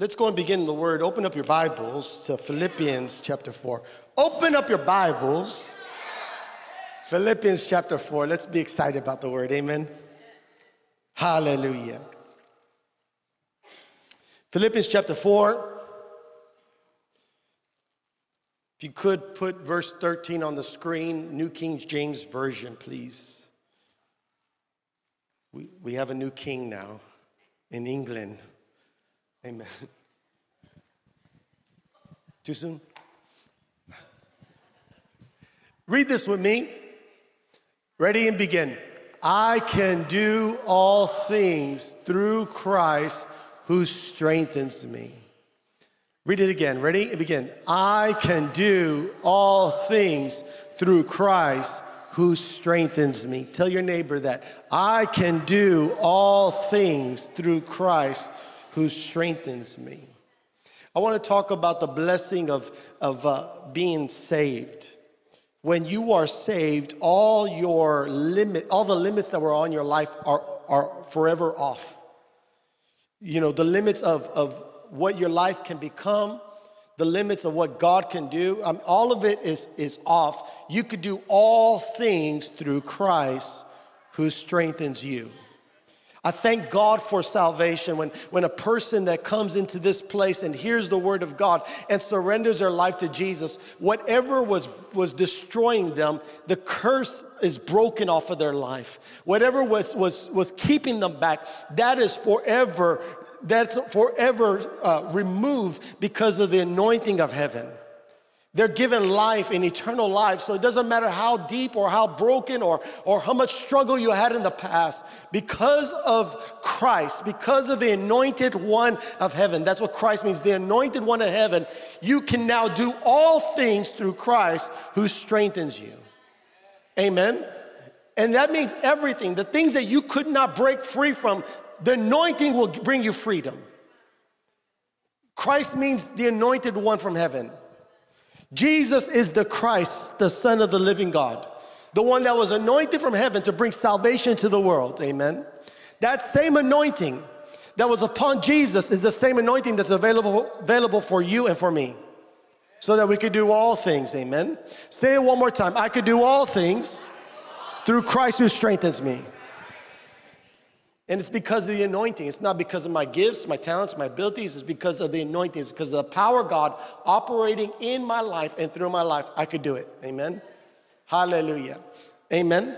Let's go and begin the word. Open up your Bibles to Philippians chapter 4. Open up your Bibles. Philippians chapter 4. Let's be excited about the word. Amen. Hallelujah. Philippians chapter 4. If you could put verse 13 on the screen, New King James Version, please. We, we have a new king now in England. Amen. Too soon? Read this with me. Ready and begin. I can do all things through Christ who strengthens me. Read it again. Ready and begin. I can do all things through Christ who strengthens me. Tell your neighbor that. I can do all things through Christ who strengthens me. I want to talk about the blessing of, of uh, being saved. When you are saved, all your limit, all the limits that were on your life are, are forever off. You know, the limits of, of what your life can become, the limits of what God can do, um, all of it is, is off. You could do all things through Christ who strengthens you. I thank God for salvation when, when a person that comes into this place and hears the word of God and surrenders their life to Jesus, whatever was, was destroying them, the curse is broken off of their life. Whatever was, was, was keeping them back, that is forever, that's forever uh, removed because of the anointing of heaven. They're given life and eternal life. So it doesn't matter how deep or how broken or, or how much struggle you had in the past. Because of Christ, because of the anointed one of heaven, that's what Christ means, the anointed one of heaven, you can now do all things through Christ who strengthens you. Amen. And that means everything. The things that you could not break free from, the anointing will bring you freedom. Christ means the anointed one from heaven. Jesus is the Christ, the Son of the living God, the one that was anointed from heaven to bring salvation to the world. Amen. That same anointing that was upon Jesus is the same anointing that's available, available for you and for me so that we could do all things. Amen. Say it one more time. I could do all things through Christ who strengthens me. And it's because of the anointing. It's not because of my gifts, my talents, my abilities. It's because of the anointing. It's because of the power of God operating in my life and through my life. I could do it. Amen. Hallelujah. Amen.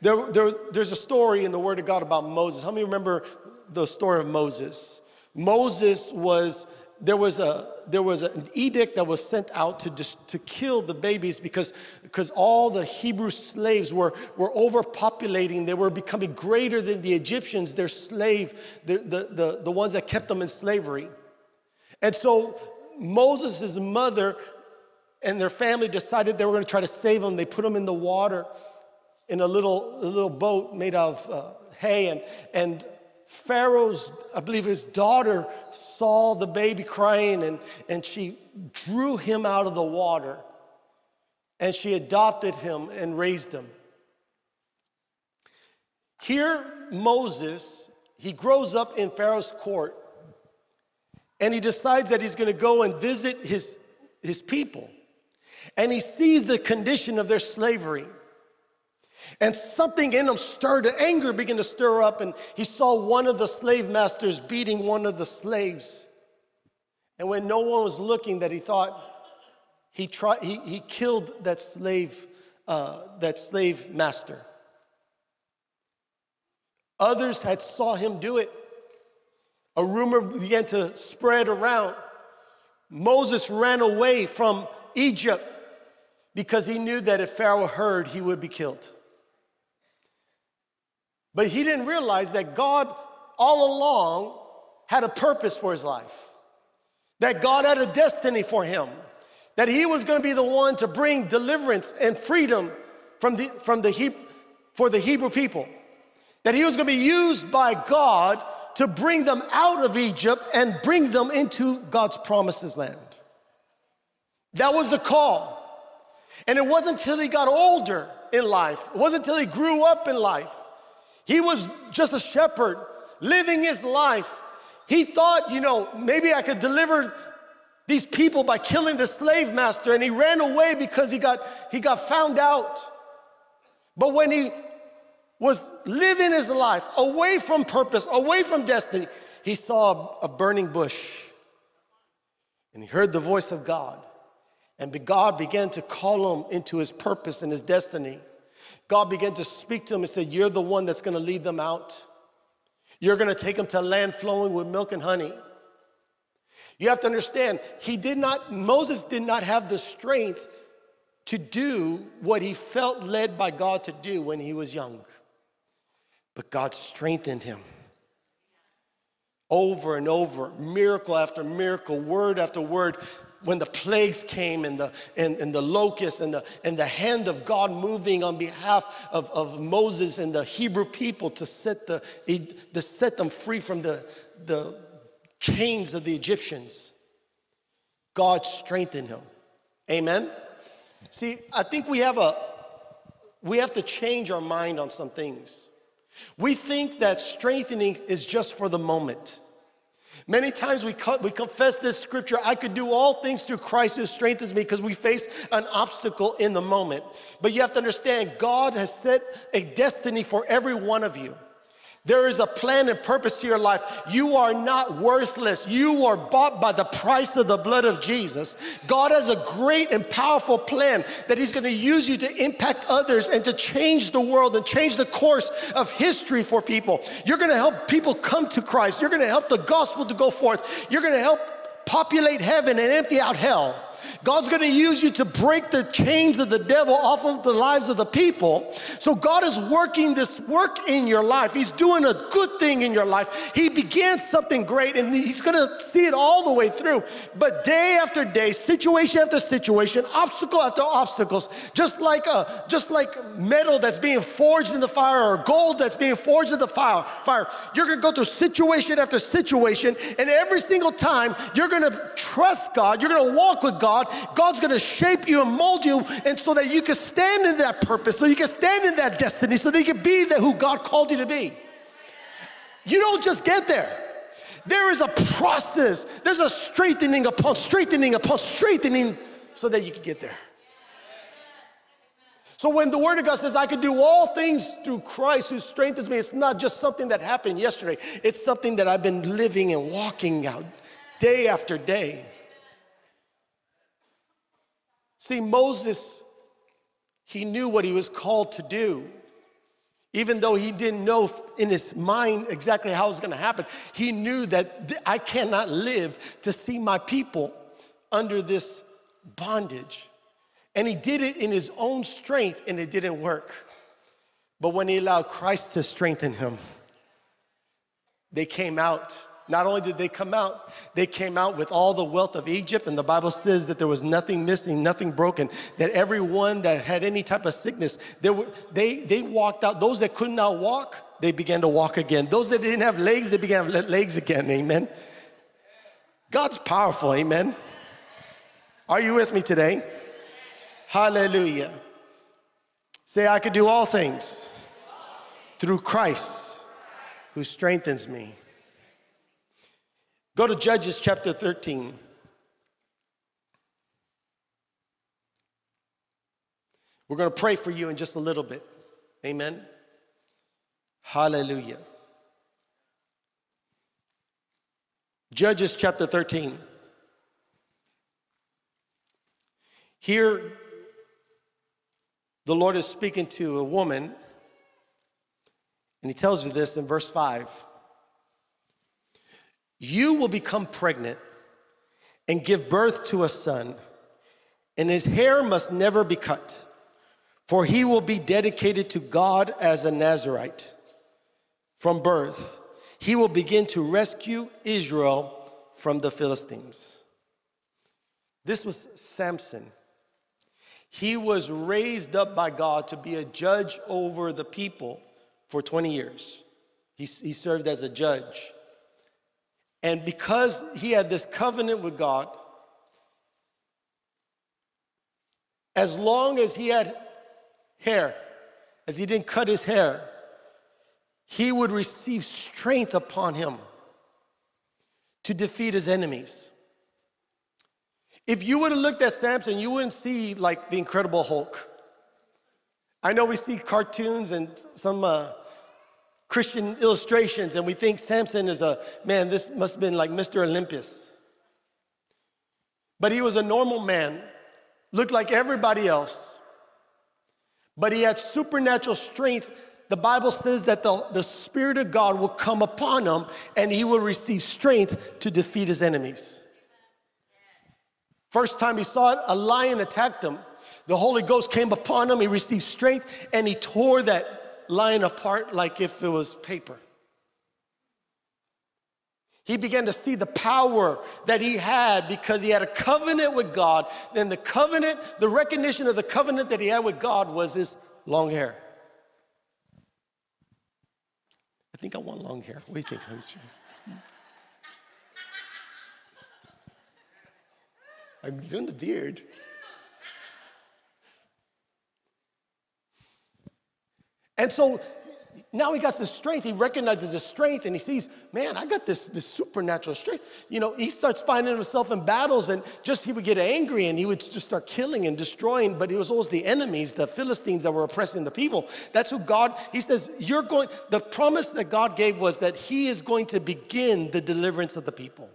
There, there, there's a story in the Word of God about Moses. How many remember the story of Moses? Moses was there was a there was an edict that was sent out to just to kill the babies because because all the Hebrew slaves were were overpopulating. They were becoming greater than the Egyptians, their slave, the the the, the ones that kept them in slavery. And so Moses' mother and their family decided they were going to try to save them. They put them in the water in a little a little boat made of uh, hay and and Pharaoh's, I believe his daughter saw the baby crying and, and she drew him out of the water and she adopted him and raised him. Here, Moses, he grows up in Pharaoh's court and he decides that he's going to go and visit his, his people. And he sees the condition of their slavery. And something in him stirred, anger began to stir up, and he saw one of the slave masters beating one of the slaves. And when no one was looking, that he thought he tried, he, he killed that slave, uh, that slave master. Others had saw him do it. A rumor began to spread around. Moses ran away from Egypt because he knew that if Pharaoh heard, he would be killed. But he didn't realize that God all along had a purpose for his life, that God had a destiny for him, that he was to be the one to bring deliverance and freedom from the, from the he, for the Hebrew people, that he was to be used by God to bring them out of Egypt and bring them into God's promises land. That was the call. And it wasn't until he got older in life, it wasn't until he grew up in life he was just a shepherd living his life. He thought, you know, maybe I could deliver these people by killing the slave master, and he ran away because he got, he got found out. But when he was living his life away from purpose, away from destiny, he saw a burning bush and he heard the voice of God. And God began to call him into his purpose and his destiny. God began to speak to him and said, You're the one that's gonna lead them out. You're gonna take them to land flowing with milk and honey. You have to understand, he did not, Moses did not have the strength to do what he felt led by God to do when he was young. But God strengthened him over and over, miracle after miracle, word after word. When the plagues came and the, and, and the locusts and the, and the hand of God moving on behalf of, of Moses and the Hebrew people to set, the, to set them free from the, the chains of the Egyptians, God strengthened him. Amen? See, I think we have a, we have to change our mind on some things. We think that strengthening is just for the moment. Many times we, co- we confess this scripture, I could do all things through Christ who strengthens me because we face an obstacle in the moment. But you have to understand, God has set a destiny for every one of you. There is a plan and purpose to your life. You are not worthless. You are bought by the price of the blood of Jesus. God has a great and powerful plan that He's going to use you to impact others and to change the world and change the course of history for people. You're going to help people come to Christ. You're going to help the gospel to go forth. You're going to help populate heaven and empty out hell. God's gonna use you to break the chains of the devil off of the lives of the people. So God is working this work in your life. He's doing a good thing in your life. He began something great and He's gonna see it all the way through. But day after day, situation after situation, obstacle after obstacles, just like a just like metal that's being forged in the fire or gold that's being forged in the fire, fire. You're gonna go through situation after situation, and every single time you're gonna trust God, you're gonna walk with God God, God's gonna shape you and mold you and so that you can stand in that purpose, so you can stand in that destiny, so that you can be the, who God called you to be. You don't just get there. There is a process. There's a strengthening upon strengthening upon strengthening so that you can get there. So when the word of God says, I can do all things through Christ who strengthens me, it's not just something that happened yesterday. It's something that I've been living and walking out day after day. See, Moses, he knew what he was called to do. Even though he didn't know in his mind exactly how it was gonna happen, he knew that I cannot live to see my people under this bondage. And he did it in his own strength and it didn't work. But when he allowed Christ to strengthen him, they came out not only did they come out, they came out with all the wealth of Egypt, and the Bible says that there was nothing missing, nothing broken, that everyone that had any type of sickness, they, were, they, they walked out. Those that could not walk, they began to walk again. Those that didn't have legs, they began to have legs again. Amen. God's powerful. Amen. Are you with me today? Hallelujah. Say, I could do all things through Christ who strengthens me. Go to Judges chapter 13. We're going to pray for you in just a little bit. Amen. Hallelujah. Judges chapter 13. Here, the Lord is speaking to a woman, and he tells you this in verse 5. You will become pregnant and give birth to a son, and his hair must never be cut, for he will be dedicated to God as a Nazarite. From birth, he will begin to rescue Israel from the Philistines. This was Samson. He was raised up by God to be a judge over the people for 20 years. He, he served as a judge. And because he had this covenant with God, as long as he had hair, as he didn't cut his hair, he would receive strength upon him. to defeat his enemies. If you would have looked at Samson, you wouldn't see like the Incredible Hulk. I know we see cartoons and some uh, Christian illustrations, and we think Samson is a man, this must have been like Mr. Olympus. But he was a normal man, looked like everybody else, but he had supernatural strength. The Bible says that the, the Spirit of God will come upon him and he will receive strength to defeat his enemies. First time he saw it, a lion attacked him. The Holy Ghost came upon him, he received strength, and he tore that lion apart like if it was paper. He began to see the power that he had because he had a covenant with God. Then the covenant, the recognition of the covenant that he had with God was his long hair. I think I want long hair. What do you think? I'm doing the beard. And so now he got this strength. He recognizes his strength and he sees, man, I got this, this supernatural strength. You know, he starts finding himself in battles and just he would get angry and he would just start killing and destroying, but it was always the enemies, the Philistines that were oppressing the people. That's who God, he says, you're going, the promise that God gave was that he is going to begin the deliverance of the people.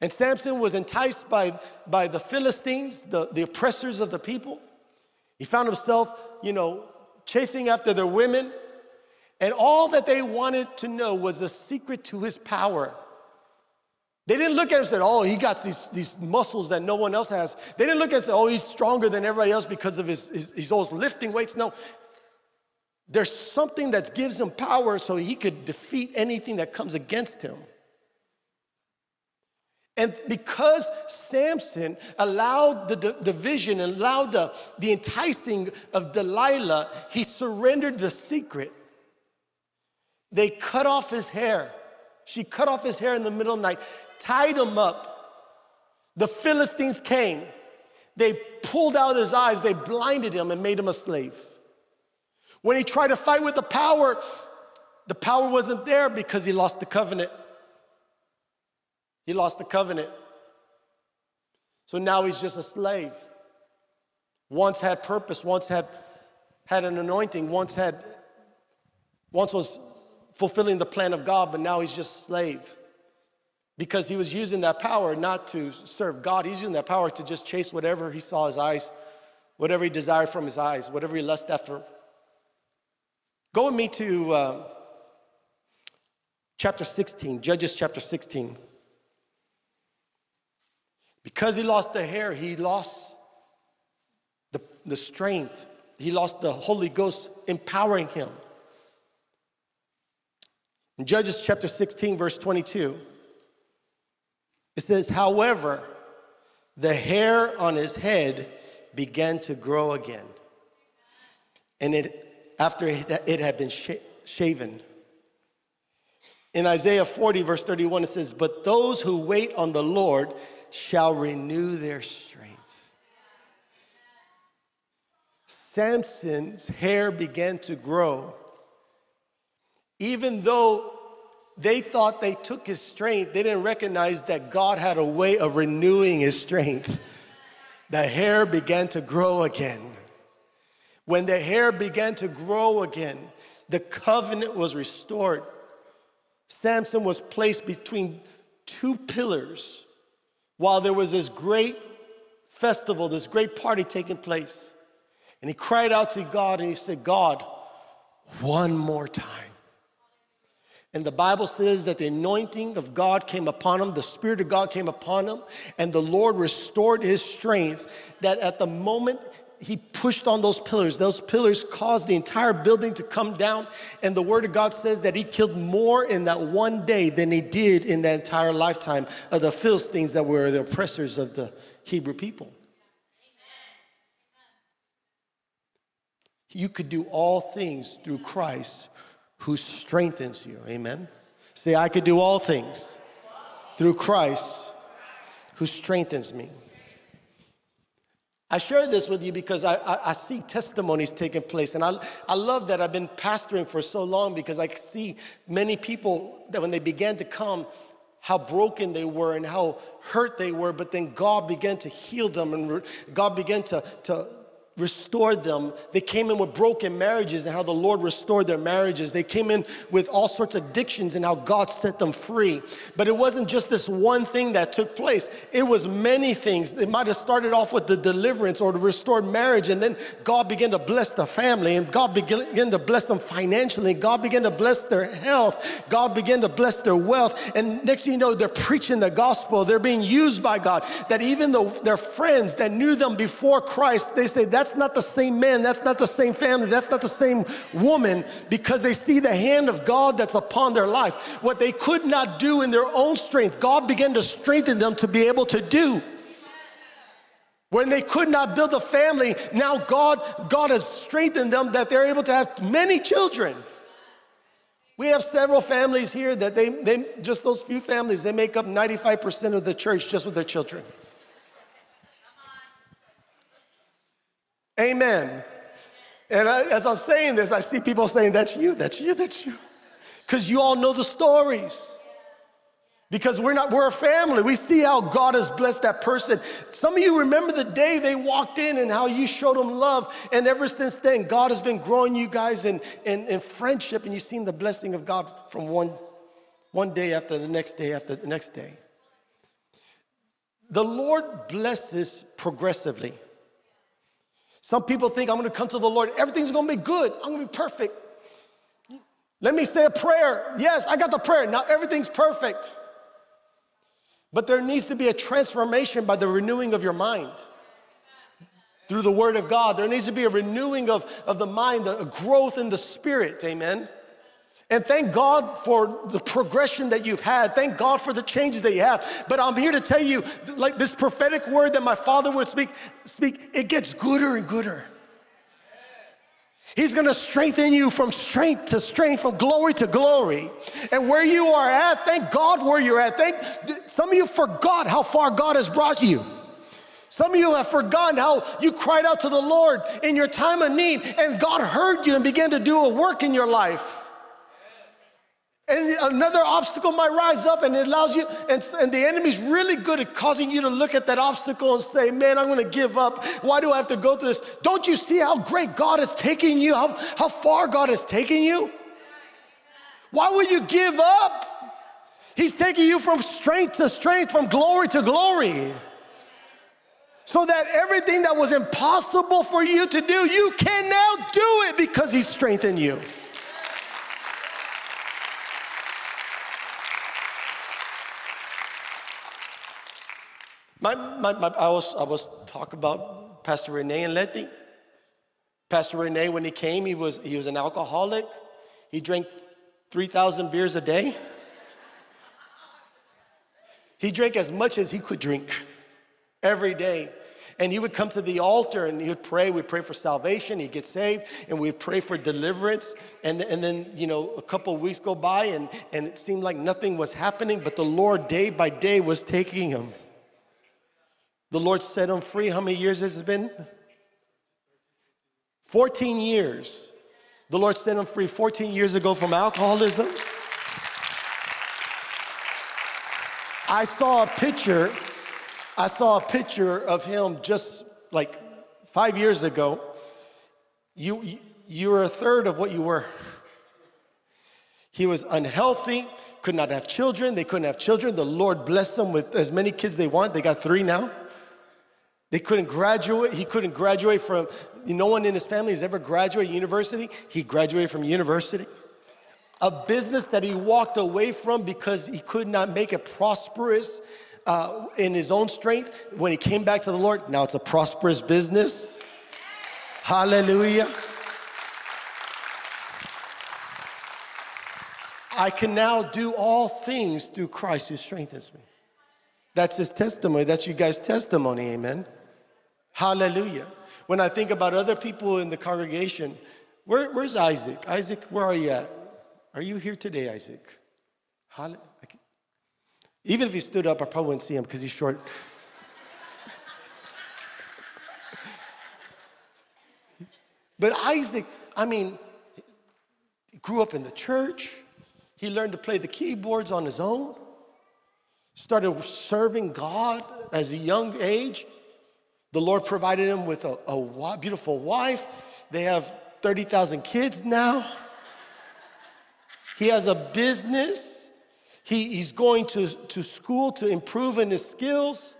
And Samson was enticed by, by the Philistines, the, the oppressors of the people. He found himself, you know, chasing after their women. And all that they wanted to know was the secret to his power. They didn't look at him and say, oh, he got these, these muscles that no one else has. They didn't look at him and say, oh, he's stronger than everybody else because of his, his he's always lifting weights. No, there's something that gives him power so he could defeat anything that comes against him. And because Samson allowed the, the, vision and allowed the, the enticing of Delilah, he surrendered the secret. They cut off his hair. She cut off his hair in the middle of the night, tied him up. The Philistines came. They pulled out his eyes, they blinded him and made him a slave. When he tried to fight with the power, the power wasn't there because he lost the covenant. He lost the covenant. So now he's just a slave. Once had purpose, once had, had an anointing, once had, once was fulfilling the plan of God, but now he's just a slave. Because he was using that power not to serve God, he's using that power to just chase whatever he saw his eyes, whatever he desired from his eyes, whatever he lust after. Go with me to uh, chapter 16, Judges chapter 16. Because he lost the hair, he lost the, the strength, he lost the Holy Ghost empowering him. In Judges chapter 16, verse 22, it says, However, the hair on his head began to grow again. And it, after it had been shaven. In Isaiah 40, verse 31, it says, But those who wait on the Lord shall renew their strength. Samson's hair began to grow. Even though they thought they took his strength, they didn't recognize that God had a way of renewing his strength. The hair began to grow again. When the hair began to grow again, the covenant was restored. Samson was placed between two pillars while there was this great festival, this great party taking place. And he cried out to God and he said, God, one more time. And the Bible says that the anointing of God came upon him, the Spirit of God came upon him, and the Lord restored his strength. That at the moment he pushed on those pillars. Those pillars caused the entire building to come down. And the word of God says that he killed more in that one day than he did in that entire lifetime of the Philistines that were the oppressors of the Hebrew people. You could do all things through Christ who strengthens you. Amen. Say, I could do all things through Christ who strengthens me. I share this with you because I, I, I, see testimonies taking place. And I, I love that I've been pastoring for so long because I see many people that when they began to come, how broken they were and how hurt they were, but then God began to heal them and God began to, to restored them. They came in with broken marriages and how the Lord restored their marriages. They came in with all sorts of addictions and how God set them free. But it wasn't just this one thing that took place, it was many things. It might have started off with the deliverance or the restored marriage, and then God began to bless the family, and God began to bless them financially. God began to bless their health. God began to bless their wealth. And next thing you know, they're preaching the gospel. They're being used by God. That even though their friends that knew them before Christ, they say, That's that's not the same man, that's not the same family, that's not the same woman because they see the hand of God that's upon their life. What they could not do in their own strength, God began to strengthen them to be able to do. When they could not build a family, now God, God has strengthened them that they're able to have many children. We have several families here that they, they just those few families, they make up 95% of the church just with their children. Amen. And I, as I'm saying this, I see people saying, That's you, that's you, that's you. Because you all know the stories. Because we're not, we're a family. We see how God has blessed that person. Some of you remember the day they walked in and how you showed them love. And ever since then, God has been growing you guys in, in, in friendship, and you've seen the blessing of God from one, one day after the next day after the next day. The Lord blesses progressively. Some people think I'm gonna come to the Lord, everything's gonna be good, I'm gonna be perfect. Let me say a prayer. Yes, I got the prayer. Now everything's perfect. But there needs to be a transformation by the renewing of your mind through the Word of God. There needs to be a renewing of, of the mind, a growth in the Spirit. Amen. And thank God for the progression that you've had. Thank God for the changes that you have. But I'm here to tell you, like this prophetic word that my father would speak, speak, it gets gooder and gooder. He's gonna strengthen you from strength to strength, from glory to glory. And where you are at, thank God where you're at. Thank some of you forgot how far God has brought you. Some of you have forgotten how you cried out to the Lord in your time of need, and God heard you and began to do a work in your life. And another obstacle might rise up and it allows you, and, and, the enemy's really good at causing you to look at that obstacle and say, Man, I'm gonna give up. Why do I have to go through this? Don't you see how great God is taking you, how, how far God is taking you? Why would you give up? He's taking you from strength to strength, from glory to glory. So that everything that was impossible for you to do, you can now do it because He's strengthened you. My, my, my, I, was, I was talk about Pastor Rene and Letty. Pastor Rene, when he came, he was, he was an alcoholic. He drank 3,000 beers a day. He drank as much as he could drink every day. And he would come to the altar and he would pray. We'd pray for salvation. He'd get saved and we'd pray for deliverance. And, and then, you know, a couple of weeks go by and, and it seemed like nothing was happening, but the Lord day by day was taking him. The Lord set him free. How many years has it been? 14 years. The Lord set him free 14 years ago from alcoholism. I saw a picture, I saw a picture of him just like five years ago. You, you were a third of what you were. He was unhealthy, could not have children. They couldn't have children. The Lord blessed them with as many kids they want. They got three now. They couldn't graduate. He couldn't graduate from, no one in his family has ever graduated university. He graduated from university. A business that he walked away from because he could not make it prosperous uh, in his own strength. When he came back to the Lord, now it's a prosperous business. Hallelujah. I can now do all things through Christ who strengthens me. That's his testimony. That's you guys' testimony. Amen. Hallelujah. When I think about other people in the congregation, where, where's Isaac? Isaac, where are you at? Are you here today, Isaac? Hallelujah. Even if he stood up, I probably wouldn't see him because he's short. But Isaac, I mean, grew up in the church. He learned to play the keyboards on his own. Started serving God as a young age. The Lord provided him with a, a beautiful wife. They have 30,000 kids now. He has a business. He, he's going to, to school to improve in his skills.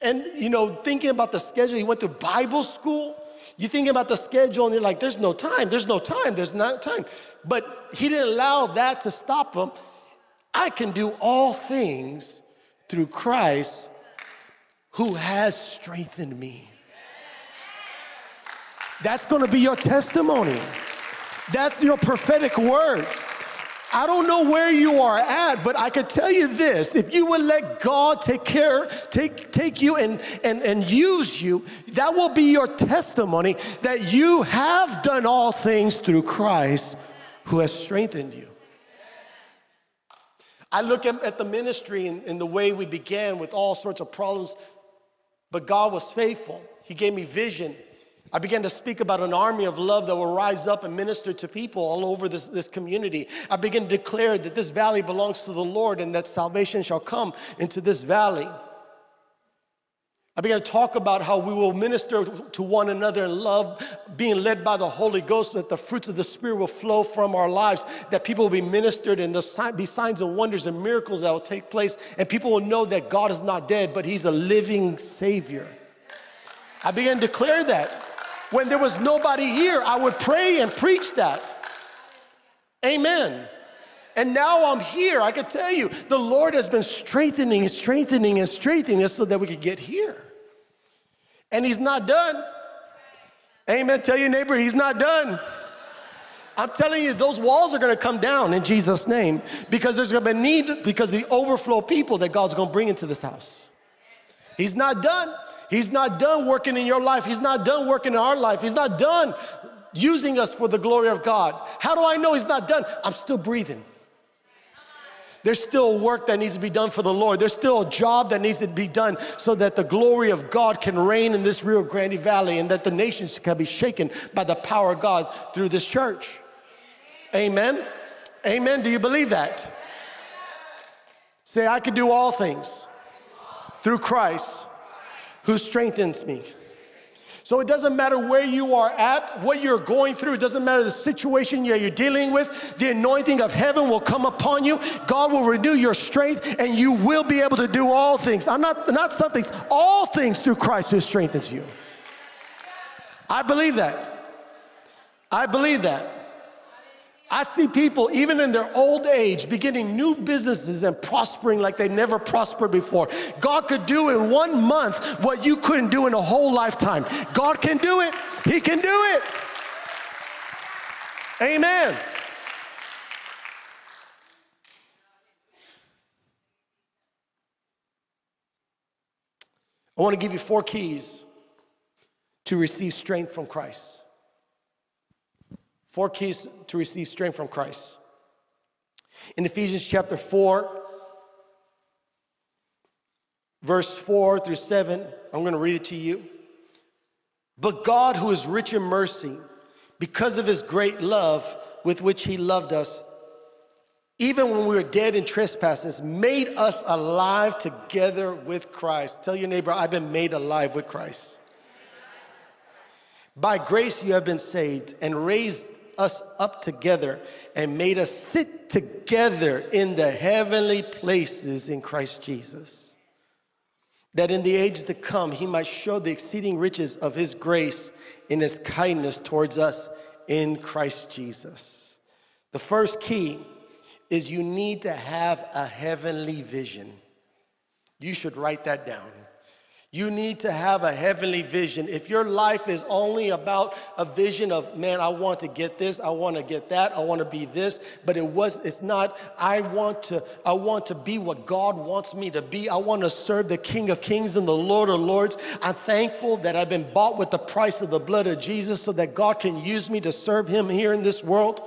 And, you know, thinking about the schedule, he went to Bible school. You think about the schedule and you're like, there's no time, there's no time, there's not time. But he didn't allow that to stop him. I can do all things through Christ who has strengthened me. That's gonna be your testimony. That's your prophetic word. I don't know where you are at, but I can tell you this if you will let God take care, take, take you and, and, and use you, that will be your testimony that you have done all things through Christ who has strengthened you. I look at, at the ministry and, and the way we began with all sorts of problems, but God was faithful. He gave me vision. I began to speak about an army of love that will rise up and minister to people all over this, this community. I began to declare that this valley belongs to the Lord and that salvation shall come into this valley. I began to talk about how we will minister to one another in love, being led by the Holy Ghost, that the fruits of the Spirit will flow from our lives, that people will be ministered and there'll be signs and wonders and miracles that will take place, and people will know that God is not dead, but He's a living Savior. I began to declare that. When there was nobody here, I would pray and preach that. Amen. And now I'm here. I can tell you, the Lord has been strengthening and strengthening and strengthening us so that we could get here. And He's not done. Amen. Tell your neighbor, He's not done. I'm telling you, those walls are gonna come down in Jesus' name because there's gonna be need, because the overflow people that God's gonna bring into this house. He's not done. He's not done working in your life. He's not done working in our life. He's not done using us for the glory of God. How do I know He's not done? I'm still breathing. There's still work that needs to be done for the Lord. There's still a job that needs to be done so that the glory of God can reign in this Rio Grande Valley and that the nations can be shaken by the power of God through this church. Amen. Amen. Do you believe that? Say, I can do all things through Christ who strengthens me. So it doesn't matter where you are at, what you're going through, it doesn't matter the situation you're dealing with, the anointing of heaven will come upon you. God will renew your strength and you will be able to do all things. I'm not, not some things, all things through Christ who strengthens you. I believe that. I believe that. I see people, even in their old age, beginning new businesses and prospering like they never prospered before. God could do in one month what you couldn't do in a whole lifetime. God can do it. He can do it. Amen. I want to give you four keys to receive strength from Christ. Four keys to receive strength from Christ. In Ephesians chapter 4, verse 4 through 7, I'm going to read it to you. But God, who is rich in mercy, because of his great love with which he loved us, even when we were dead in trespasses, made us alive together with Christ. Tell your neighbor, I've been made alive with Christ. By grace you have been saved and raised us up together and made us sit together in the heavenly places in Christ Jesus. That in the ages to come, he might show the exceeding riches of his grace in his kindness towards us in Christ Jesus. The first key is you need to have a heavenly vision. You should write that down. You need to have a heavenly vision. If your life is only about a vision of, man, I want to get this, I want to get that, I want to be this, but it was it's not I want to I want to be what God wants me to be. I want to serve the King of Kings and the Lord of Lords. I'm thankful that I've been bought with the price of the blood of Jesus so that God can use me to serve him here in this world.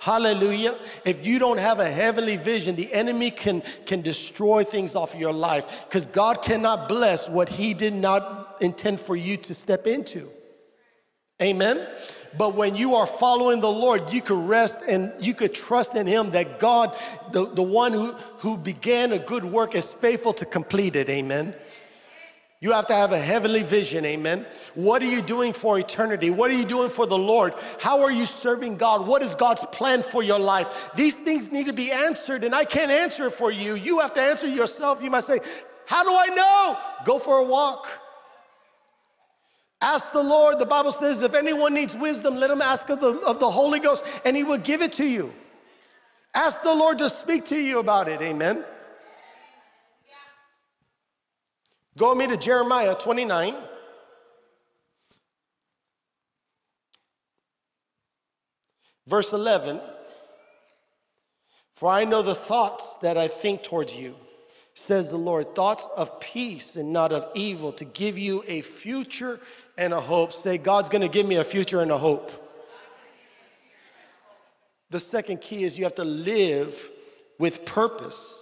Hallelujah. If you don't have a heavenly vision, the enemy can, can destroy things off your life because God cannot bless what he did not intend for you to step into. Amen. But when you are following the Lord, you could rest and you could trust in Him that God, the, the one who, who began a good work, is faithful to complete it. Amen. You have to have a heavenly vision, amen. What are you doing for eternity? What are you doing for the Lord? How are you serving God? What is God's plan for your life? These things need to be answered, and I can't answer it for you. You have to answer yourself. You must say, How do I know? Go for a walk. Ask the Lord. The Bible says, if anyone needs wisdom, let him ask of the, of the Holy Ghost, and he will give it to you. Ask the Lord to speak to you about it, amen. Go with me to Jeremiah 29. Verse 11 For I know the thoughts that I think towards you, says the Lord, thoughts of peace and not of evil, to give you a future and a hope. Say, God's gonna give me a future and a hope. The second key is you have to live with purpose.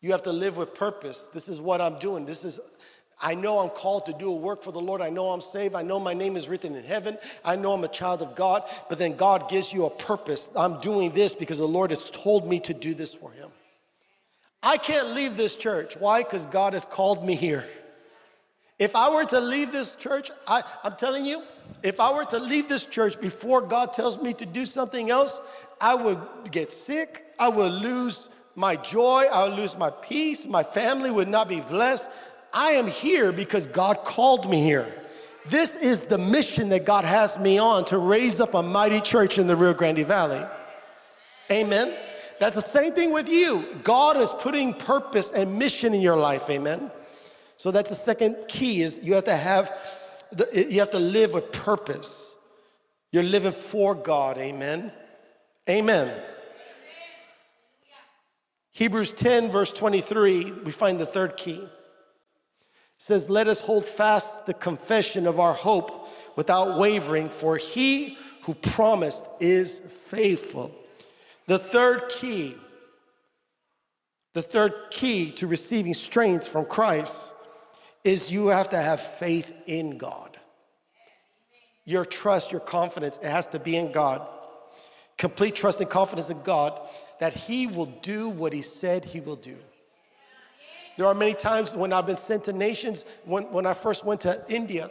You have to live with purpose. This is what I'm doing. This is, I know I'm called to do a work for the Lord. I know I'm saved. I know my name is written in heaven. I know I'm a child of God. But then God gives you a purpose. I'm doing this because the Lord has told me to do this for Him. I can't leave this church. Why? Because God has called me here. If I were to leave this church, I, I'm telling you, if I were to leave this church before God tells me to do something else, I would get sick. I would lose my joy, I would lose my peace, my family would not be blessed. I am here because God called me here. This is the mission that God has me on to raise up a mighty church in the Rio Grande Valley. Amen. That's the same thing with you. God is putting purpose and mission in your life. Amen. So that's the second key is you have to have the, you have to live with purpose. You're living for God. Amen. Amen. Hebrews 10, verse 23, we find the third key. It says, Let us hold fast the confession of our hope without wavering, for he who promised is faithful. The third key, the third key to receiving strength from Christ is you have to have faith in God. Your trust, your confidence, it has to be in God. Complete trust and confidence in God that He will do what He said He will do. There are many times when I've been sent to nations, when, when I first went to India,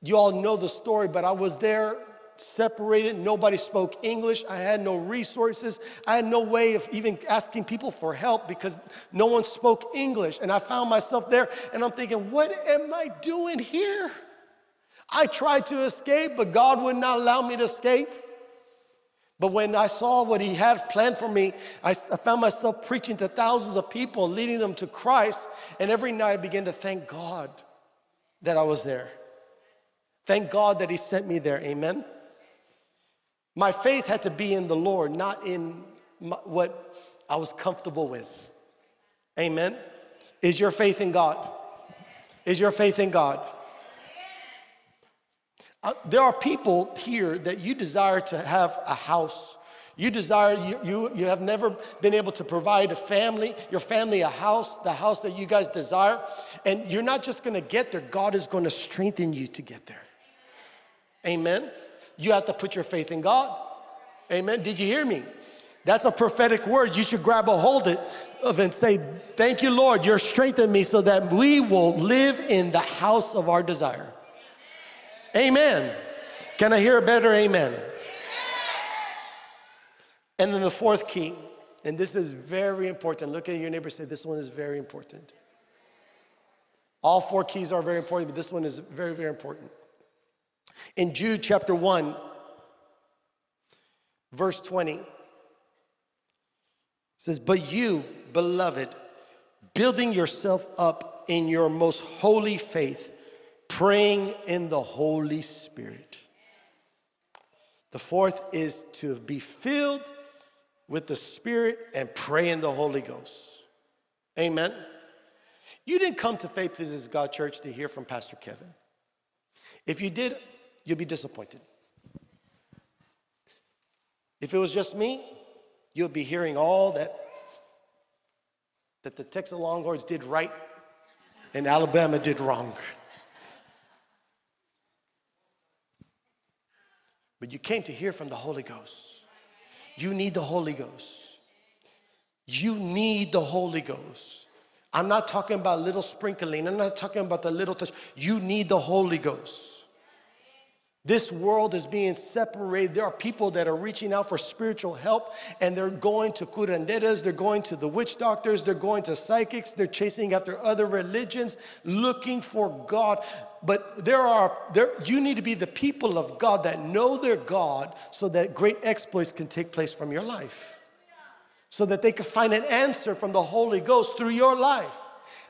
you all know the story, but I was there separated. Nobody spoke English. I had no resources. I had no way of even asking people for help because no one spoke English. And I found myself there and I'm thinking, what am I doing here? I tried to escape, but God would not allow me to escape. But when I saw what he had planned for me, I, I, found myself preaching to thousands of people, leading them to Christ. And every night I began to thank God that I was there. Thank God that he sent me there. Amen. My faith had to be in the Lord, not in my, what I was comfortable with. Amen. Is your faith in God? Is your faith in God? Uh, there are people here that you desire to have a house. You desire, you, you, you have never been able to provide a family, your family a house, the house that you guys desire. And you're not just gonna get there, God is gonna strengthen you to get there. Amen. You have to put your faith in God. Amen. Did you hear me? That's a prophetic word. You should grab a hold of it and say, Thank you, Lord, you're strengthening me so that we will live in the house of our desire. Amen. Can I hear a better amen? amen? And then the fourth key, and this is very important. Look at your neighbor say, This one is very important. All four keys are very important, but this one is very, very important. In Jude chapter 1, verse 20, it says, But you, beloved, building yourself up in your most holy faith, praying in the Holy Spirit. The fourth is to be filled with the Spirit and pray in the Holy Ghost. Amen. You didn't come to Faith Pleases God Church to hear from Pastor Kevin. If you did, you'll be disappointed. If it was just me, you'll be hearing all that that the Texas Longhorns did right and Alabama did wrong. But you came to hear from the Holy Ghost. You need the Holy Ghost. You need the Holy Ghost. I'm not talking about little sprinkling. I'm not talking about the little touch. You need the Holy Ghost. This world is being separated. There are people that are reaching out for spiritual help and they're going to curanderas, they're going to the witch doctors, they're going to psychics, they're chasing after other religions, looking for God. But there are there you need to be the people of God that know their God so that great exploits can take place from your life. So that they can find an answer from the Holy Ghost through your life.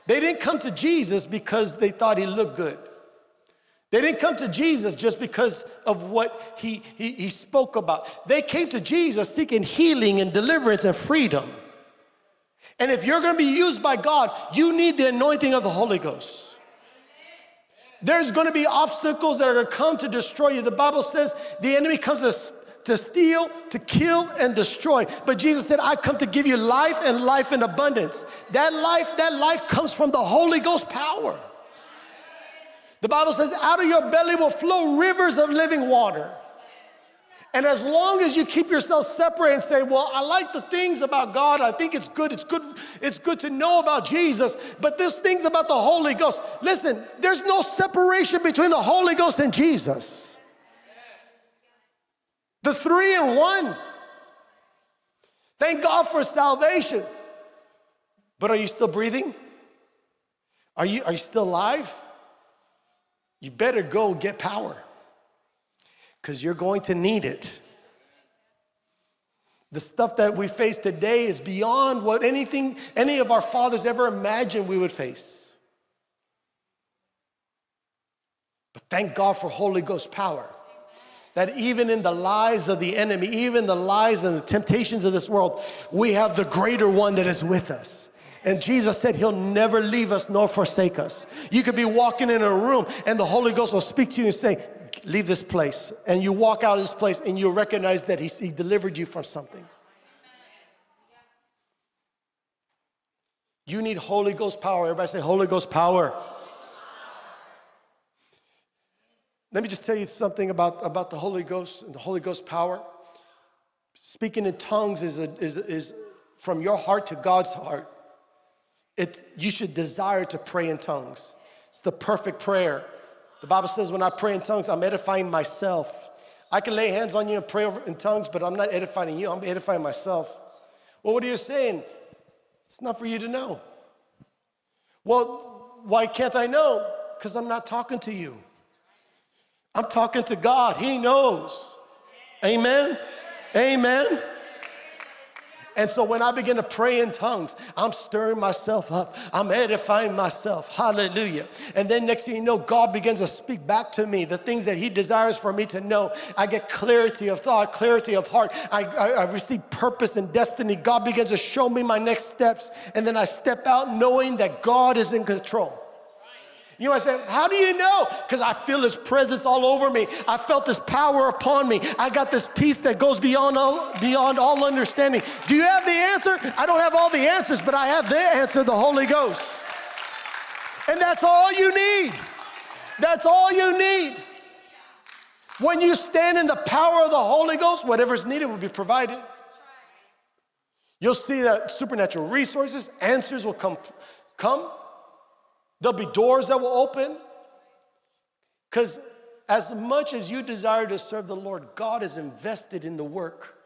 They didn't come to Jesus because they thought he looked good. They didn't come to Jesus just because of what he, he, he, spoke about. They came to Jesus seeking healing and deliverance and freedom. And if you're gonna be used by God, you need the anointing of the Holy Ghost. There's gonna be obstacles that are gonna come to destroy you. The Bible says the enemy comes to, to steal, to kill, and destroy. But Jesus said, I come to give you life and life in abundance. That life, that life comes from the Holy Ghost power. The Bible says, out of your belly will flow rivers of living water. And as long as you keep yourself separate and say, Well, I like the things about God, I think it's good, it's good, it's good to know about Jesus, but this thing's about the Holy Ghost. Listen, there's no separation between the Holy Ghost and Jesus. The three in one. Thank God for salvation. But are you still breathing? Are you, are you still alive? You better go get power because you're going to need it. The stuff that we face today is beyond what anything any of our fathers ever imagined we would face. But thank God for Holy Ghost power. That even in the lies of the enemy, even the lies and the temptations of this world, we have the greater one that is with us. And Jesus said he'll never leave us nor forsake us. You could be walking in a room and the Holy Ghost will speak to you and say, Leave this place. And you walk out of this place and you recognize that he, he delivered you from something. You need Holy Ghost power. Everybody say, Holy Ghost power. Let me just tell you something about, about the Holy Ghost and the Holy Ghost power. Speaking in tongues is, a, is, is from your heart to God's heart. It, you should desire to pray in tongues. It's the perfect prayer. The Bible says when I pray in tongues, I'm edifying myself. I can lay hands on you and pray in tongues, but I'm not edifying you, I'm edifying myself. Well, what are you saying? It's not for you to know. Well, why can't I know? Because I'm not talking to you. I'm talking to God. He knows. Amen. Amen. And so when I begin to pray in tongues, I'm stirring myself up. I'm edifying myself. Hallelujah. And then next thing you know, God begins to speak back to me the things that He desires for me to know. I get clarity of thought, clarity of heart. I, I, I receive purpose and destiny. God begins to show me my next steps. And then I step out knowing that God is in control. You might say, How do you know? Because I feel His presence all over me. I felt this power upon me. I got this peace that goes beyond all, beyond all understanding. Do you have the answer? I don't have all the answers, but I have the answer the Holy Ghost. And that's all you need. That's all you need. When you stand in the power of the Holy Ghost, whatever's needed will be provided. You'll see that supernatural resources, answers will come, come There'll be doors that will open. Because as much as you desire to serve the Lord, God is invested in the work.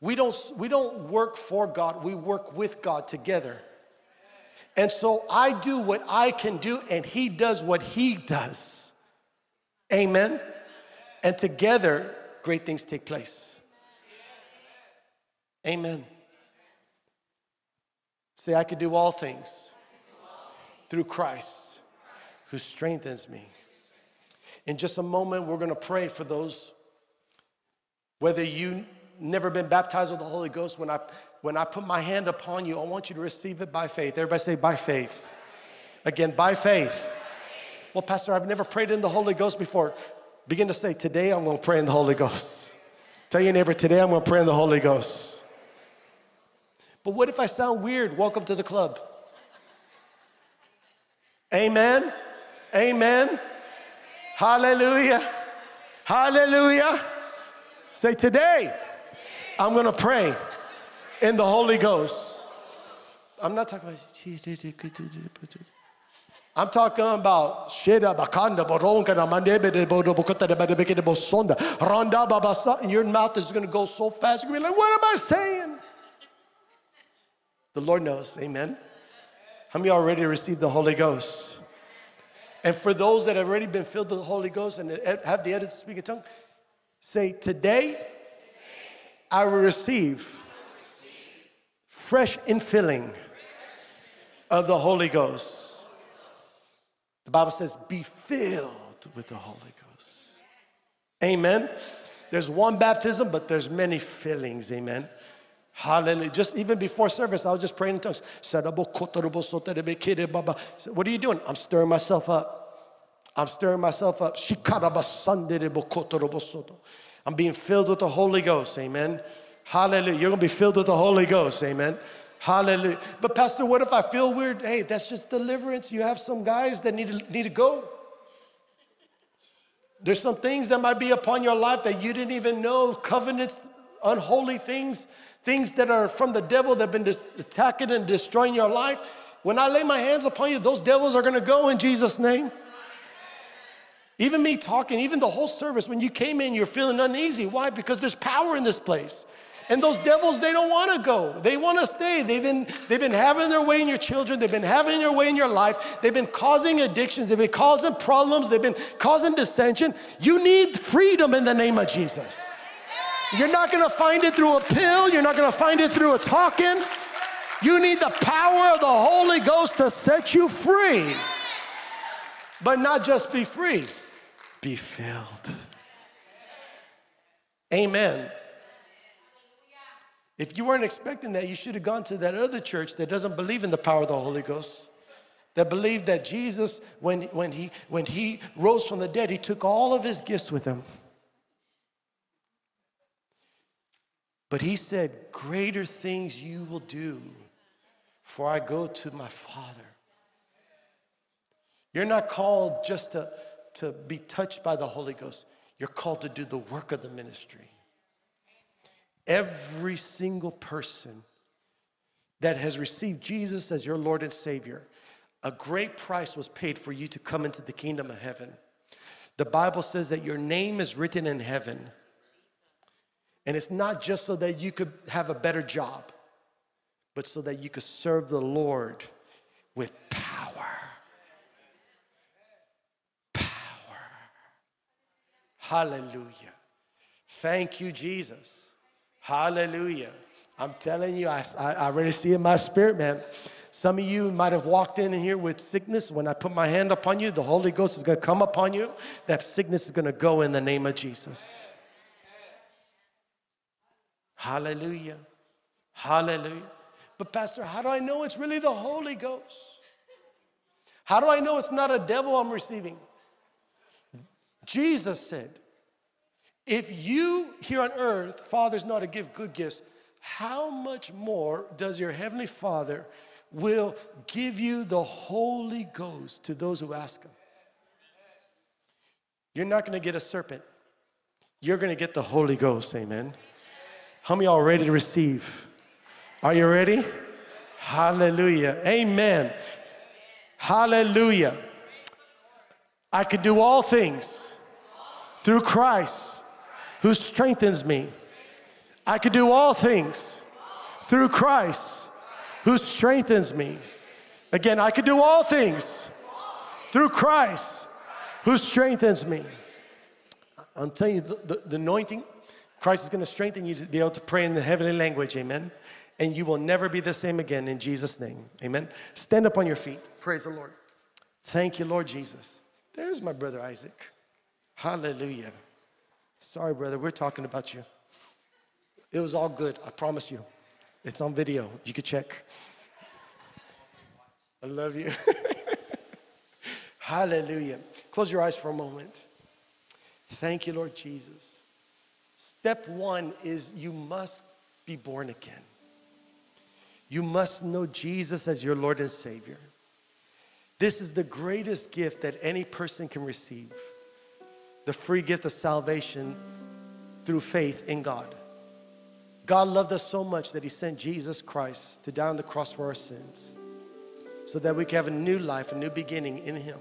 We don't, we don't work for God, we work with God together. And so I do what I can do, and He does what He does. Amen. And together, great things take place. Amen. Say, I can do all things through Christ who strengthens me. In just a moment, we're gonna pray for those, whether you never been baptized with the Holy Ghost, when I, when I put my hand upon you, I want you to receive it by faith. Everybody say, by faith. Again, by faith. Well, Pastor, I've never prayed in the Holy Ghost before. Begin to say, today I'm gonna pray in the Holy Ghost. Tell your neighbor, today I'm gonna pray in the Holy Ghost. But what if I sound weird? Welcome to the club. Amen. Amen. Hallelujah. Hallelujah. Say, today, I'm gonna pray in the Holy Ghost. I'm not talking about. I'm talking about Sheda Bakanda. Ronda Babasa, and your mouth is gonna go so fast, you're gonna be like, what am I saying? The Lord knows, amen. How many already received the Holy Ghost? And for those that have already been filled with the Holy Ghost and have the edits to speak a tongue, say, Today I will receive fresh infilling of the Holy Ghost. The Bible says, be filled with the Holy Ghost. Amen. There's one baptism, but there's many fillings. Amen. Hallelujah. Just even before service, I was just praying in tongues. What are you doing? I'm stirring myself up. I'm stirring myself up. I'm being filled with the Holy Ghost. Amen. Hallelujah. You're going to be filled with the Holy Ghost. Amen. Hallelujah. But Pastor, what if I feel weird? Hey, that's just deliverance. You have some guys that need to, need to go. There's some things that might be upon your life that you didn't even know, covenants, unholy things, things that are from the devil that have been attacking and destroying your life. When I lay my hands upon you, those devils are gonna go in Jesus' name. Even me talking, even the whole service, when you came in, you're feeling uneasy. Why? Because there's power in this place. And those devils, they don't want to go. They want to stay. They've been, they've been having their way in your children. They've been having their way in your life. They've been causing addictions. They've been causing problems. They've been causing dissension. You need freedom in the name of Jesus. You're not to find it through a pill. You're not to find it through a talking. You need the power of the Holy Ghost to set you free. But not just be free, be filled. Amen. If you weren't expecting that, you should have gone to that other church that doesn't believe in the power of the Holy Ghost. That believed that Jesus, when, when, he, when he rose from the dead, he took all of his gifts with him. But he said, Greater things you will do, for I go to my Father. You're not called just to, to be touched by the Holy Ghost, you're called to do the work of the ministry. Every single person that has received Jesus as your Lord and Savior, a great price was paid for you to come into the kingdom of heaven. The Bible says that your name is written in heaven. And it's not just so that you could have a better job, but so that you could serve the Lord with power. Power. Hallelujah. Thank you, Jesus. Hallelujah. I'm telling you, I, I already see in my spirit, man. Some of you might have walked in here with sickness. When I put my hand upon you, the Holy Ghost is going to come upon you. That sickness is going to go in the name of Jesus. Hallelujah. Hallelujah. But, Pastor, how do I know it's really the Holy Ghost? How do I know it's not a devil I'm receiving? Jesus said, if you here on earth, fathers know to give good gifts, how much more does your heavenly Father will give you the Holy Ghost to those who ask him? You're not going to get a serpent. You're going to get the Holy Ghost, amen. How many are ready to receive? Are you ready? Hallelujah. Amen. Hallelujah. I can do all things through Christ who strengthens me. I can do all things through Christ who strengthens me. Again, I can do all things through Christ who strengthens me. I'm telling you, the, the, the anointing, Christ is going to strengthen you to be able to pray in the heavenly language, amen? And you will never be the same again in Jesus' name, amen? Stand up on your feet. Praise the Lord. Thank you, Lord Jesus. There's my brother Isaac. Hallelujah. Sorry, brother, we're talking about you. It was all good, I promise you. It's on video, you could check. I love you. Hallelujah. Close your eyes for a moment. Thank you, Lord Jesus. Step one is you must be born again. You must know Jesus as your Lord and Savior. This is the greatest gift that any person can receive the free gift of salvation through faith in God. God loved us so much that He sent Jesus Christ to die on the cross for our sins so that we can have a new life, a new beginning in Him.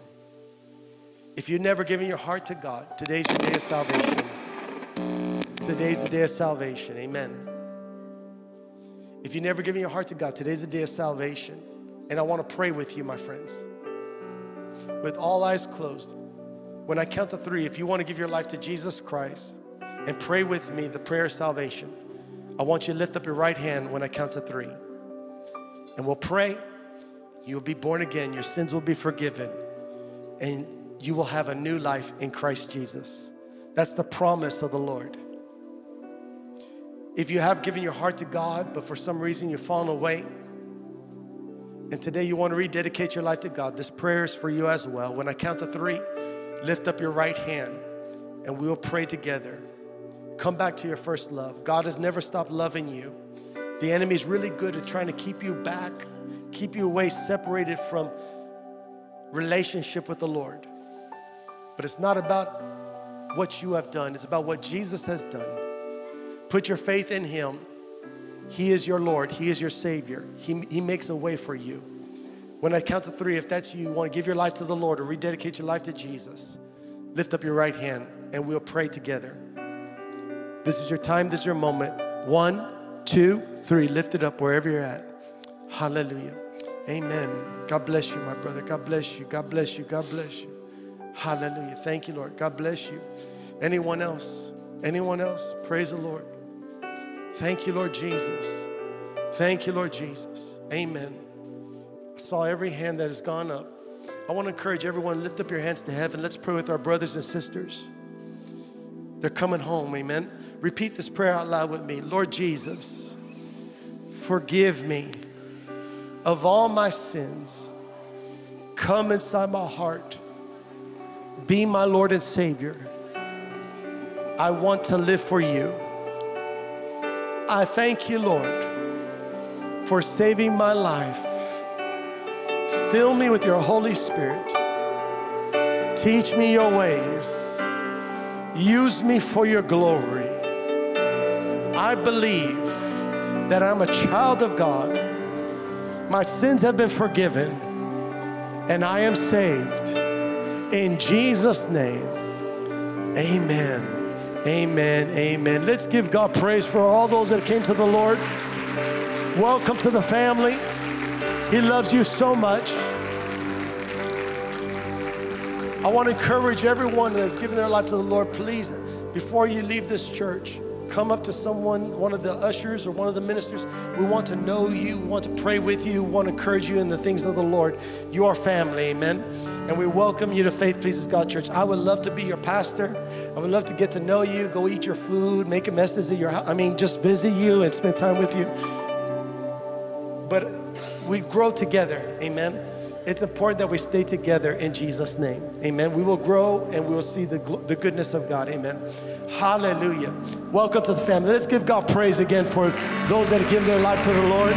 If you've never given your heart to God, today's your day of salvation. Today's the day of salvation. Amen. If you've never given your heart to God, today's the day of salvation. And I want to pray with you, my friends. With all eyes closed, when I count to three, if you want to give your life to Jesus Christ and pray with me the prayer of salvation, I want you to lift up your right hand when I count to three. And we'll pray. You'll be born again, your sins will be forgiven, and you will have a new life in Christ Jesus. That's the promise of the Lord. If you have given your heart to God, but for some reason you've fallen away, and today you want to rededicate your life to God, this prayer is for you as well. When I count to three, lift up your right hand and we will pray together. Come back to your first love. God has never stopped loving you. The enemy is really good at trying to keep you back, keep you away, separated from relationship with the Lord. But it's not about what you have done, it's about what Jesus has done. Put your faith in Him. He is your Lord, He is your Savior. He, he makes a way for you. When I count to three, if that's you, you want to give your life to the Lord or rededicate your life to Jesus, lift up your right hand and we'll pray together. This is your time, this is your moment. One, two, three. Lift it up wherever you're at. Hallelujah. Amen. God bless you, my brother. God bless you. God bless you. God bless you. Hallelujah. Thank you, Lord. God bless you. Anyone else? Anyone else? Praise the Lord. Thank you, Lord Jesus. Thank you, Lord Jesus. Amen. I saw every hand that has gone up. I want to encourage everyone, lift up your hands to heaven. Let's pray with our brothers and sisters. They're coming home, amen. Repeat this prayer out loud with me. Lord Jesus, forgive me of all my sins. Come inside my heart. Be my Lord and Savior. I want to live for you. I thank you, Lord, for saving my life. Fill me with your Holy Spirit. Teach me your ways. Use me for your glory. I believe that I'm a child of God. My sins have been forgiven, and I am saved. In Jesus' name, amen. Amen. Amen. Let's give God praise for all those that came to the Lord. Welcome to the family. He loves you so much. I want to encourage everyone that's given their life to the Lord, please, before you leave this church, come up to someone, one of the ushers or one of the ministers. We want to know you, want to pray with you, want to encourage you in the things of the Lord. You are family, amen. And we welcome you to Faith Pleases God Church. I would love to be your pastor. I would love to get to know you, go eat your food, make a message at your house. I mean, just visit you and spend time with you. But we grow together, amen. It's important that we stay together in Jesus' name, amen. We will grow and we will see the, the goodness of God, amen. Hallelujah. Welcome to the family. Let's give God praise again for those that give their life to the Lord.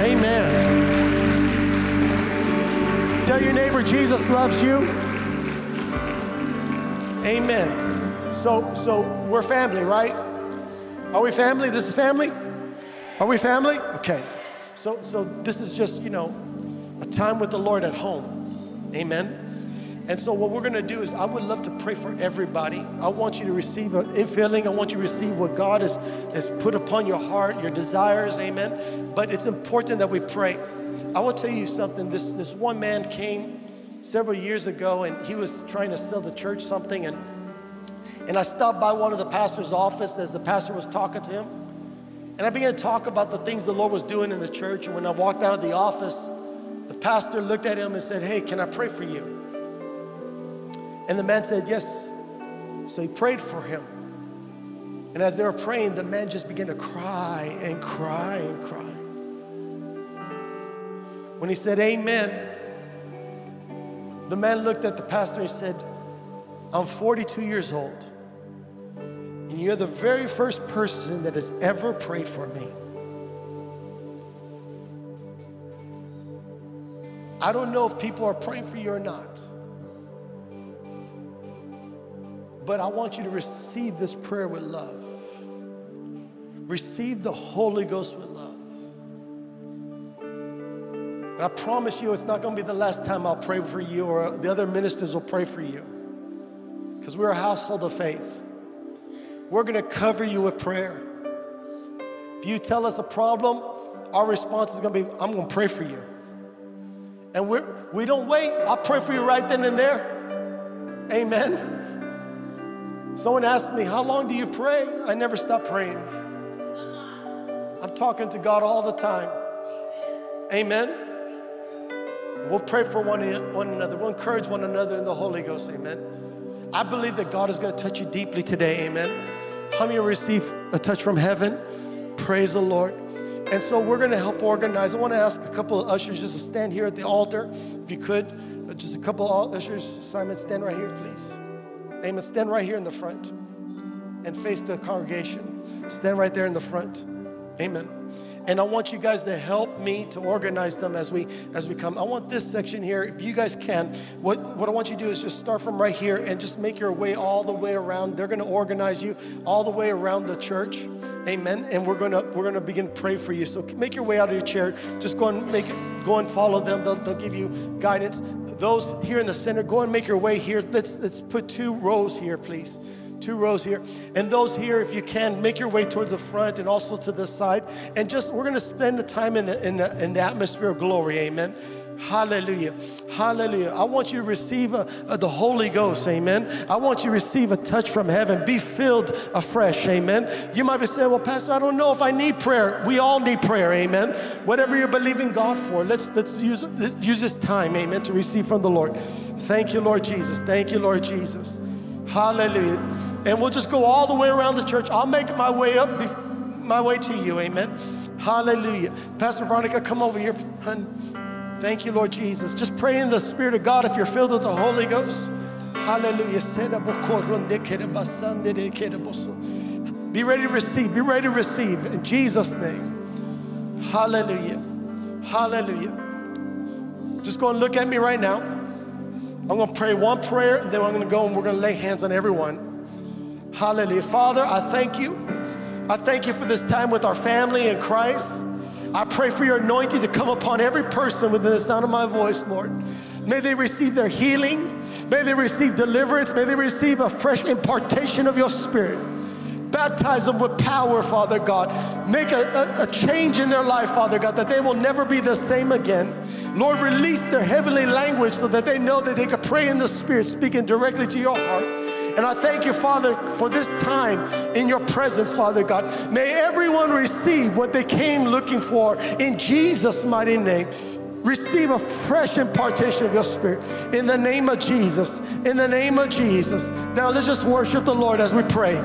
Amen. Tell your neighbor Jesus loves you. Amen. So, so we're family, right? Are we family? This is family? Are we family? Okay. So, so this is just, you know, a time with the Lord at home. Amen. And so what we're going to do is I would love to pray for everybody. I want you to receive a infilling. I want you to receive what God has, has put upon your heart, your desires. Amen. But it's important that we pray. I will tell you something. This, this one man came several years ago and he was trying to sell the church something. And, and I stopped by one of the pastor's office as the pastor was talking to him. And I began to talk about the things the Lord was doing in the church. And when I walked out of the office, the pastor looked at him and said, Hey, can I pray for you? And the man said, Yes. So he prayed for him. And as they were praying, the man just began to cry and cry and cry. When he said, Amen, the man looked at the pastor and said, I'm 42 years old, and you're the very first person that has ever prayed for me. I don't know if people are praying for you or not. But I want you to receive this prayer with love. Receive the Holy Ghost with love. And I promise you, it's not going to be the last time I'll pray for you or the other ministers will pray for you. Because we're a household of faith. We're going to cover you with prayer. If you tell us a problem, our response is going to be, I'm going to pray for you. And we're, we don't wait. I'll pray for you right then and there. Amen. Someone asked me, How long do you pray? I never stop praying. I'm talking to God all the time. Amen. We'll pray for one, one another. We'll encourage one another in the Holy Ghost. Amen. I believe that God is going to touch you deeply today. Amen. How many receive a touch from heaven? Praise the Lord. And so we're going to help organize. I want to ask a couple of ushers just to stand here at the altar, if you could. Uh, just a couple of ushers. Simon, stand right here, please. Amen. Stand right here in the front and face the congregation. Stand right there in the front. Amen and I want you guys to help me to organize them as we as we come. I want this section here, if you guys can, what, what I want you to do is just start from right here and just make your way all the way around. They're gonna organize you all the way around the church. Amen. And we're gonna we're gonna begin pray for you. So make your way out of your chair. Just go and make go and follow them. They'll, they'll give you guidance. Those here in the center, go and make your way here. Let's let's put two rows here, please two rows here. And those here, if you can, make your way towards the front and also to this side. And just, we're going to spend the time in the, in the, in the atmosphere of glory. Amen. Hallelujah. Hallelujah. I want you to receive a, a, the Holy Ghost. Amen. I want you to receive a touch from heaven. Be filled afresh. Amen. You might be saying, well, Pastor, I don't know if I need prayer. We all need prayer. Amen. Whatever you're believing God for, let's, let's use, let's use this time. Amen. To receive from the Lord. Thank you, Lord Jesus. Thank you, Lord Jesus. Hallelujah. And we'll just go all the way around the church. I'll make my way up, my way to you. Amen. Hallelujah. Pastor Veronica, come over here, hun. Thank you, Lord Jesus. Just pray in the Spirit of God if you're filled with the Holy Ghost. Hallelujah. Be ready to receive. Be ready to receive in Jesus' name. Hallelujah. Hallelujah. Just go and look at me right now. I'm going to pray one prayer, then I'm going to go and we're going to lay hands on everyone. Hallelujah. Father, I thank you. I thank you for this time with our family in Christ. I pray for your anointing to come upon every person within the sound of my voice, Lord. May they receive their healing. May they receive deliverance. May they receive a fresh impartation of your spirit. Baptize them with power, Father God. Make a, a, a change in their life, Father God, that they will never be the same again. Lord, release their heavenly language so that they know that they can pray in the Spirit, speaking directly to your heart. And I thank you, Father, for this time in your presence, Father God. May everyone receive what they came looking for in Jesus' mighty name. Receive a fresh impartation of your spirit in the name of Jesus. In the name of Jesus. Now let's just worship the Lord as we pray.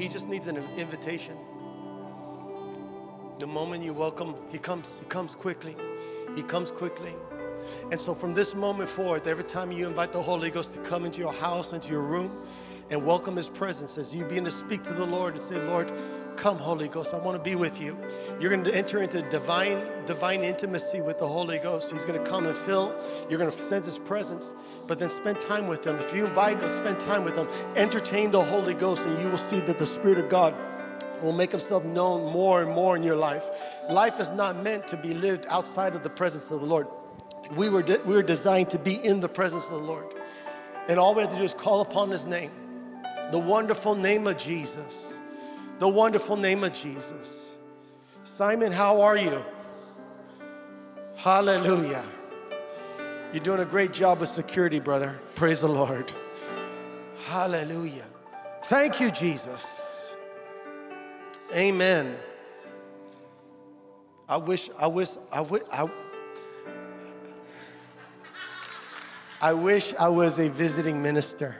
He just, needs an invitation. The moment you welcome, he comes, he comes quickly. He comes quickly. And so from this moment forth, every time you invite the Holy Ghost to come into your house, into your room, and welcome his presence as you begin to speak to the Lord and say, Lord, come, Holy Ghost, I want to be with you. You're going to enter into divine, divine intimacy with the Holy Ghost. He's going to come and fill. You're going to sense his presence, but then spend time with him. If you invite him, spend time with him. Entertain the Holy Ghost, and you will see that the Spirit of God will make himself known more and more in your life. Life is not meant to be lived outside of the presence of the Lord. We were, de- we were designed to be in the presence of the Lord. And all we have to do is call upon his name, the wonderful name of Jesus. The wonderful name of Jesus. Simon, how are you? Hallelujah. You're doing a great job with security, brother. Praise the Lord. Hallelujah. Thank you, Jesus. Amen. I wish, I wish, I wish, I, I wish I was a visiting minister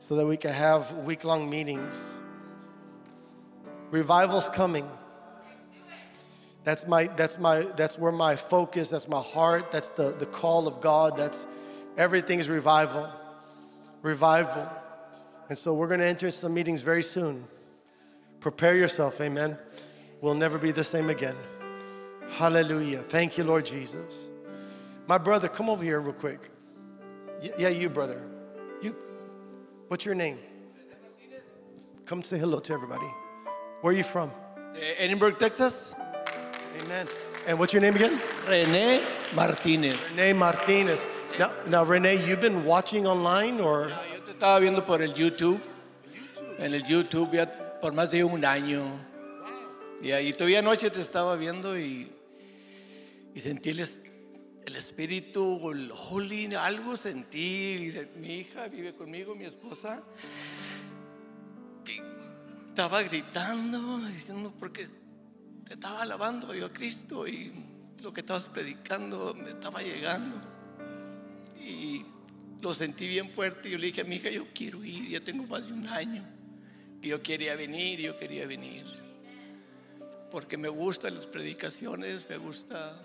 so that we could have week long meetings. Revival's coming. That's my, that's my, that's where my focus, that's my heart, that's the, the call of God, that's everything's revival. Revival. And so we're gonna enter some meetings very soon. Prepare yourself, amen. We'll never be the same again. Hallelujah. Thank you, Lord Jesus. My brother, come over here real quick. Yeah, you, brother. You, what's your name? Come say hello to everybody. Where are you from? Edinburgh, Texas. Amen. And what's your name again? René Martínez. René Martinez. Now, now, René, you've been watching online or? Yo te estaba viendo por el YouTube. En el YouTube ya por más de un año. Y ahí todavía anoche te estaba viendo y, y sentí el, el espíritu, el holy, algo sentí. Y mi hija vive conmigo, mi esposa. Estaba gritando, diciendo, porque te estaba alabando yo a Cristo y lo que estabas predicando me estaba llegando. Y lo sentí bien fuerte. Y yo le dije a mi hija, yo quiero ir, ya tengo más de un año. Y yo quería venir, yo quería venir. Porque me gustan las predicaciones, me gusta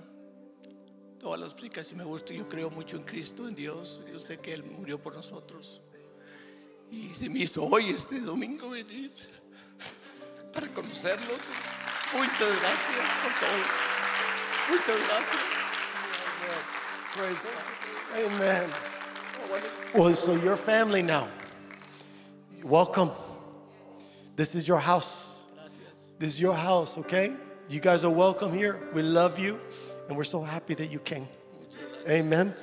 todas las predicaciones, me gusta. Yo creo mucho en Cristo, en Dios. Yo sé que Él murió por nosotros. Y se me hizo hoy, este domingo, venir para conocerlos. Muchas gracias por todo. Muchas gracias. Praise. Amen. Well, so your family now. Welcome. This is your house. This is your house, okay? You guys are welcome here. We love you, and we're so happy that you came. Amen.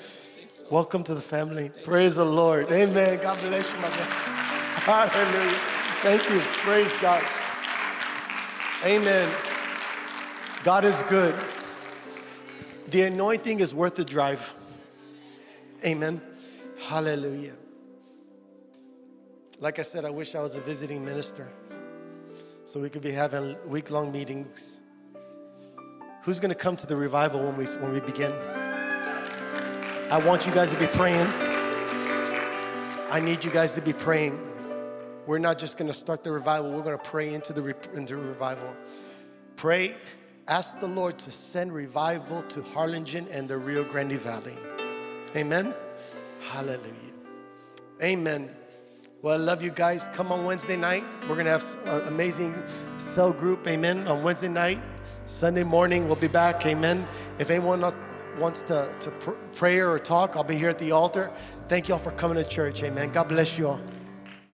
Welcome to the family. Praise the Lord. Amen. God bless you, my man. Hallelujah. Thank you. Praise God. Amen. God is good. The anointing is worth the drive. Amen. Hallelujah. Like I said, I wish I was a visiting minister so we could be having week long meetings. Who's going to come to the revival when we, when we begin? I want you guys to be praying. I need you guys to be praying. We're not just going to start the revival, we're going to pray into the, into revival. Pray, ask the Lord to send revival to Harlingen and the Rio Grande Valley. Amen. Hallelujah. Amen. Well, I love you guys. Come on Wednesday night. We're going to have an uh, amazing cell group. Amen. On Wednesday night. Sunday morning, we'll be back. Amen. If anyone wants to, to pr- pray or talk, I'll be here at the altar. Thank you all for coming to church. Amen. God bless you all.